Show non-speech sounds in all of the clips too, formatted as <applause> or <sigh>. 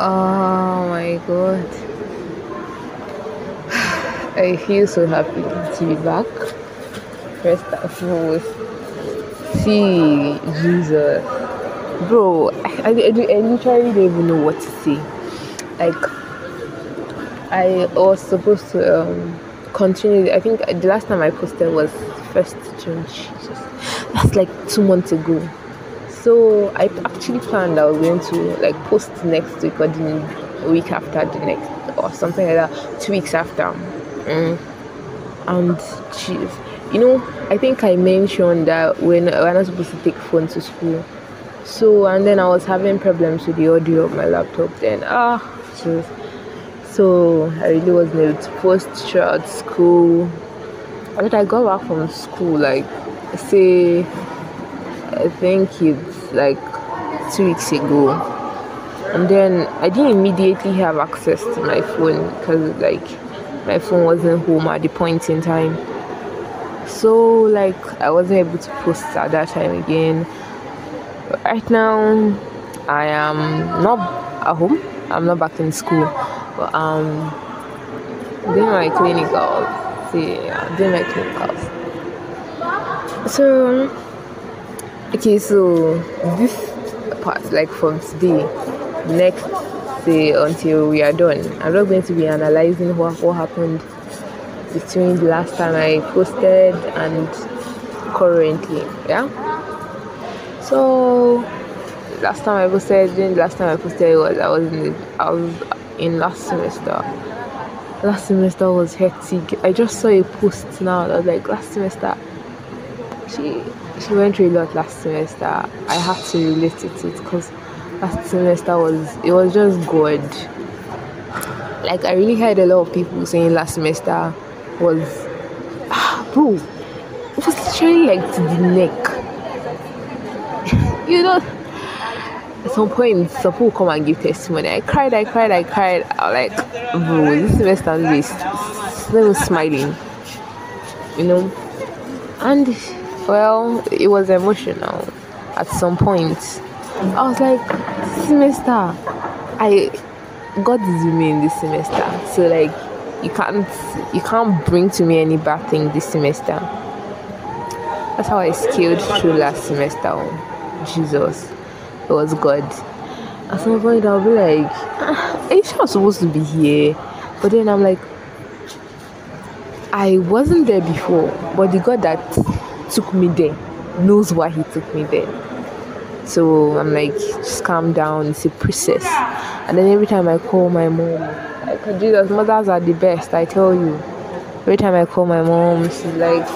Oh my god. <sighs> I feel so happy to be back. First and foremost, see Jesus. Bro, I, I, I literally don't even know what to say. Like, I was supposed to um, continue. I think the last time I posted was first June. Jesus, that's like two months ago. So I actually planned I was going to like post next week or the week after the next or something like that. Two weeks after. Mm. And jeez, you know, I think I mentioned that when we're not supposed to take phone to school. So and then I was having problems with the audio of my laptop. Then ah, jeez. So I really wasn't able to post throughout school. But I got back from school like say I think it's like two weeks ago. And then I didn't immediately have access to my phone because like my phone wasn't home at the point in time. So like I wasn't able to post at that time again. But right now I am not at home. I'm not back in school. But um doing my clinical see yeah, doing my clinicals. So okay so this part like from today next day until we are done i'm not going to be analyzing what, what happened between the last time i posted and currently yeah? So last time i posted then last time i posted was i was in the, i was in last semester. Last semester was hectic. I just saw a post now that was like last semester she she went through a lot last semester i have to relate it to it because last semester was it was just good. Like I really heard a lot of people saying last semester was ah, bro, it was literally like to the neck. <laughs> you know at some point some people come and give testimony. I cried, I cried, I cried. I like, bro, this semester is still smiling. You know? And well, it was emotional at some point I was like, semester, I God is with me in this semester. So like, you can't you can't bring to me any bad thing this semester. That's how I scaled through last semester. Jesus, it was God. At some point, I'll be like, ah, sure I'm supposed to be here? But then I'm like, I wasn't there before, but the God that took me there knows why He took me there. So I'm like, just calm down. It's a process. And then every time I call my mom, like Jesus, mothers are the best. I tell you. Every time I call my mom, she's like,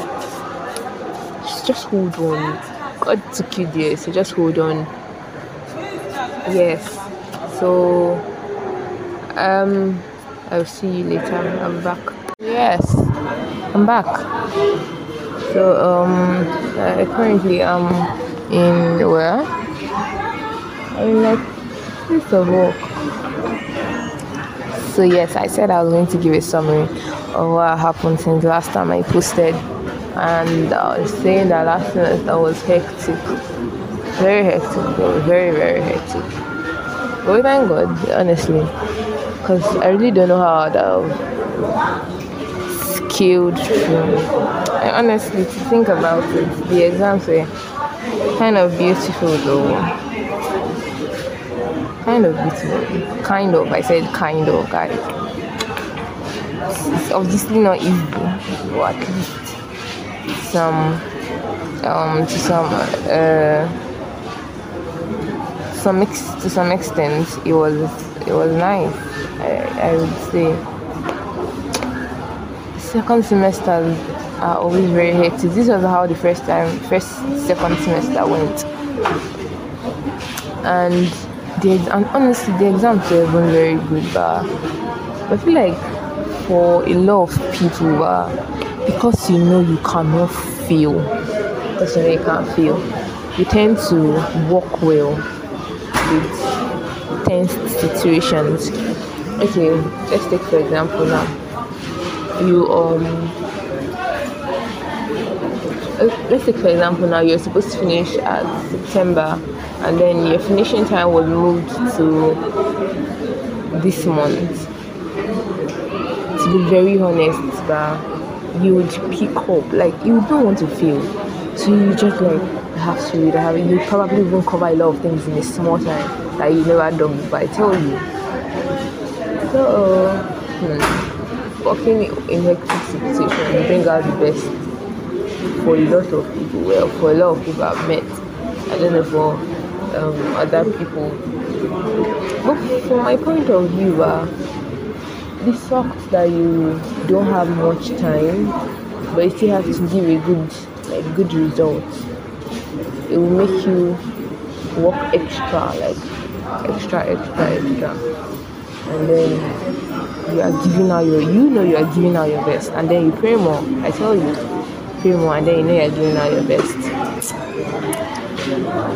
just hold on. God took you there, so just hold on. Yes. So um, I'll see you later. I'm back. Yes, I'm back. So um, uh, currently I'm in where? I'm like, it's a walk. So yes, I said I was going to give a summary of what happened since last time I posted, and I was saying that last night semester was hectic, very hectic, very very hectic. But we thank God, honestly, because I really don't know how I'd have And honestly, to think about it, the exams were kind of beautiful though kind of beautiful. Kind of. I said kind of, guys. It's obviously not easy, but at least some, um, to some, uh, some ex- to some extent, it was it was nice. I, I would say. Second semesters are always very hectic. This was how the first time, first second semester went, and the and honestly the exams were very good but I feel like for a lot of people uh, because you know you cannot feel because you know you can't feel you tend to work well with tense situations. Okay let's take for example now you um let's take for example now you're supposed to finish at September and then your finishing time was moved to this month. To be very honest, but you would pick up like you don't want to fail. So you just like have to read, have you probably won't cover a lot of things in a small time that you never done before, I tell you. So hmm, working in hectic situation bring out the best for a lot of people. Well, for a lot of people I've met. I don't know for um, other people. But from my point of view, uh, this sucks that you don't have much time, but you still have to give a good, like good result. It will make you work extra, like extra, extra, extra, and then you are giving out your, you know, you are giving out your best, and then you pray more. I tell you, pray more, and then you know you are giving out your best.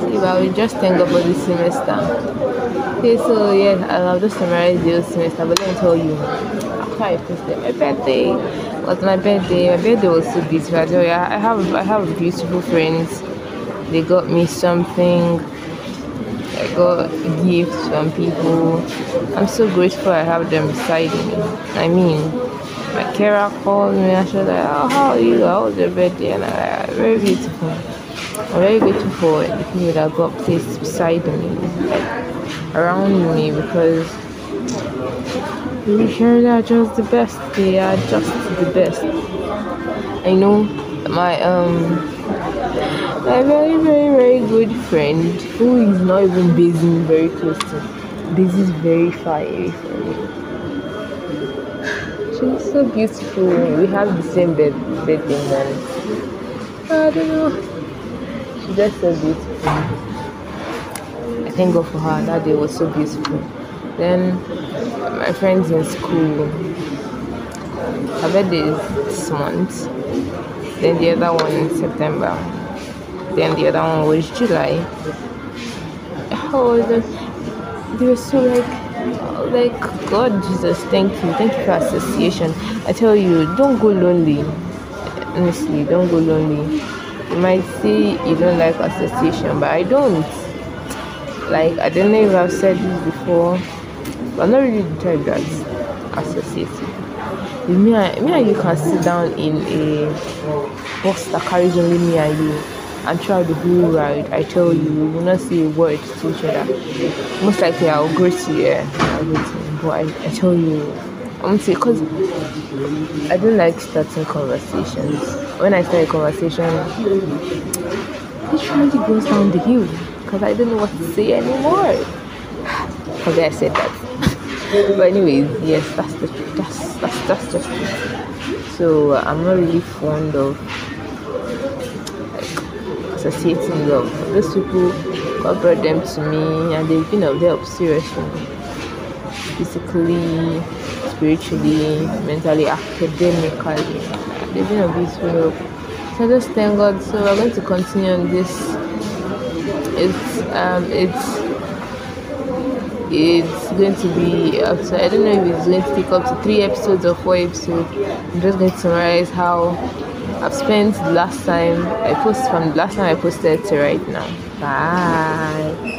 See, but we just thank God for this semester. Okay, so yeah, I'll just summarize the semester, but let me tell you, after I posted my birthday, was my birthday. My birthday was so beautiful. I I have I have beautiful friends. They got me something. I got gifts from people. I'm so grateful I have them beside me. I mean, my carer called me and she was like, oh, how are you? How was your birthday? And I like, very beautiful. I'm very grateful for the people that got placed beside me, like around me, because they are just the best. They are just the best. I know my um my very very very good friend who is not even basing very close to me. this is very far away from me. She's so beautiful. We have the same bed and I don't know. She's just so beautiful. I thank God for her. That day was so beautiful. Then my friends in school. Her birthday is this month. Then the other one in September. Then the other one was July. Oh, the, they were so like like God Jesus, thank you, thank you for association. I tell you, don't go lonely. Honestly, don't go lonely you might say you don't like association, but I don't. Like, I don't know if I've said this before, but I'm not really the type that's associative. Me and, me and you can sit down in a bus that carries only me and you and throughout the whole ride, I tell you, we will not say a word to each other. Most likely, I'll go to you, yeah, but I, I tell you, I'm say because I don't like starting conversations. When I start a conversation, it usually goes down the hill because I don't know what to say anymore. <sighs> Because I said that. <laughs> but anyways, yes, that's the that's that's that's just it. So I'm not really fond of associating love. Those people God brought them to me and they've been of help seriously. Physically, spiritually, mentally, academically. They've been of beautiful help. So I just thank God. So we're going to continue on this. It's um it's it's going to be up to I don't know if it's going to take up to three episodes or four episodes. I'm just going to summarize how I've spent the last time I posted from the last time I posted to right now. Bye.